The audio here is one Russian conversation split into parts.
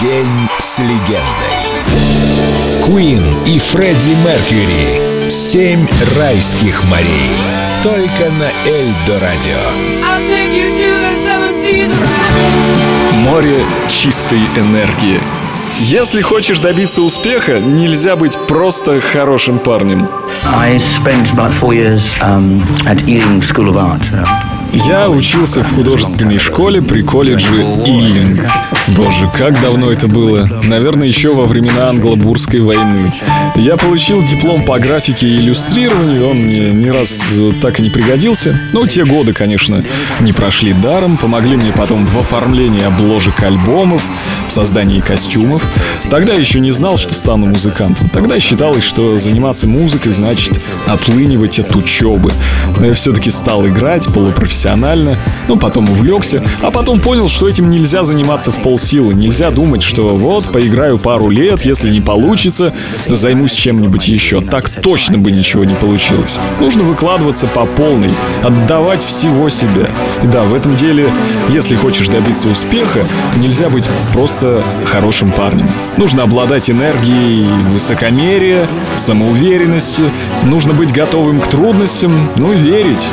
День с легендой. Queen и Фредди Меркьюри. Семь райских морей. Только на Эльдо Радио. Море чистой энергии. Если хочешь добиться успеха, нельзя быть просто хорошим парнем. I spent about four years um, at Ealing School of Art. Я учился в художественной школе при колледже Иллинг. Боже, как давно это было. Наверное, еще во времена англо-бурской войны. Я получил диплом по графике и иллюстрированию, он мне ни раз так и не пригодился. Ну, те годы, конечно, не прошли даром, помогли мне потом в оформлении обложек альбомов, в создании костюмов. Тогда еще не знал, что стану музыкантом. Тогда считалось, что заниматься музыкой значит отлынивать от учебы. Но я все-таки стал играть полупрофессионально, ну, потом увлекся, а потом понял, что этим нельзя заниматься в полсилы. Нельзя думать, что вот, поиграю пару лет, если не получится, займусь чем-нибудь еще. Так точно бы ничего не получилось. Нужно выкладываться по полной, отдавать всего себя. И да, в этом деле, если хочешь добиться успеха, нельзя быть просто хорошим парнем. Нужно обладать энергией высокомерия, самоуверенности, нужно быть готовым к трудностям, ну и верить.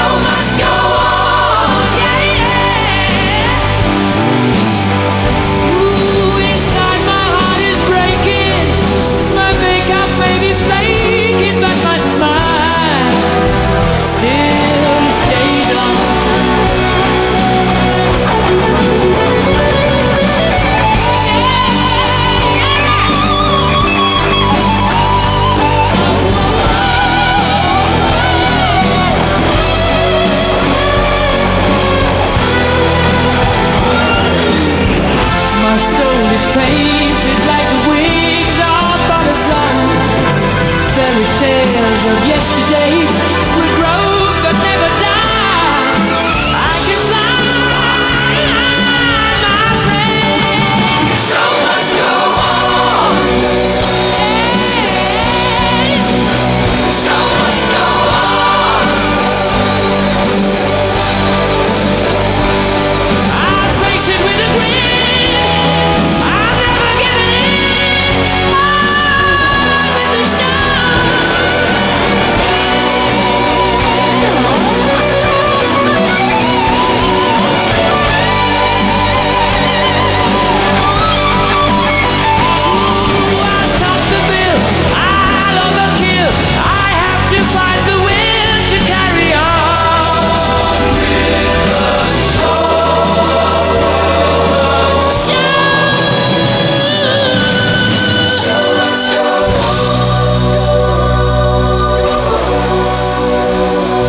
Oh my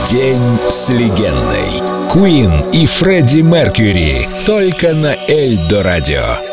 День с легендой. Queen и Фредди Меркьюри только на Эльдо радио.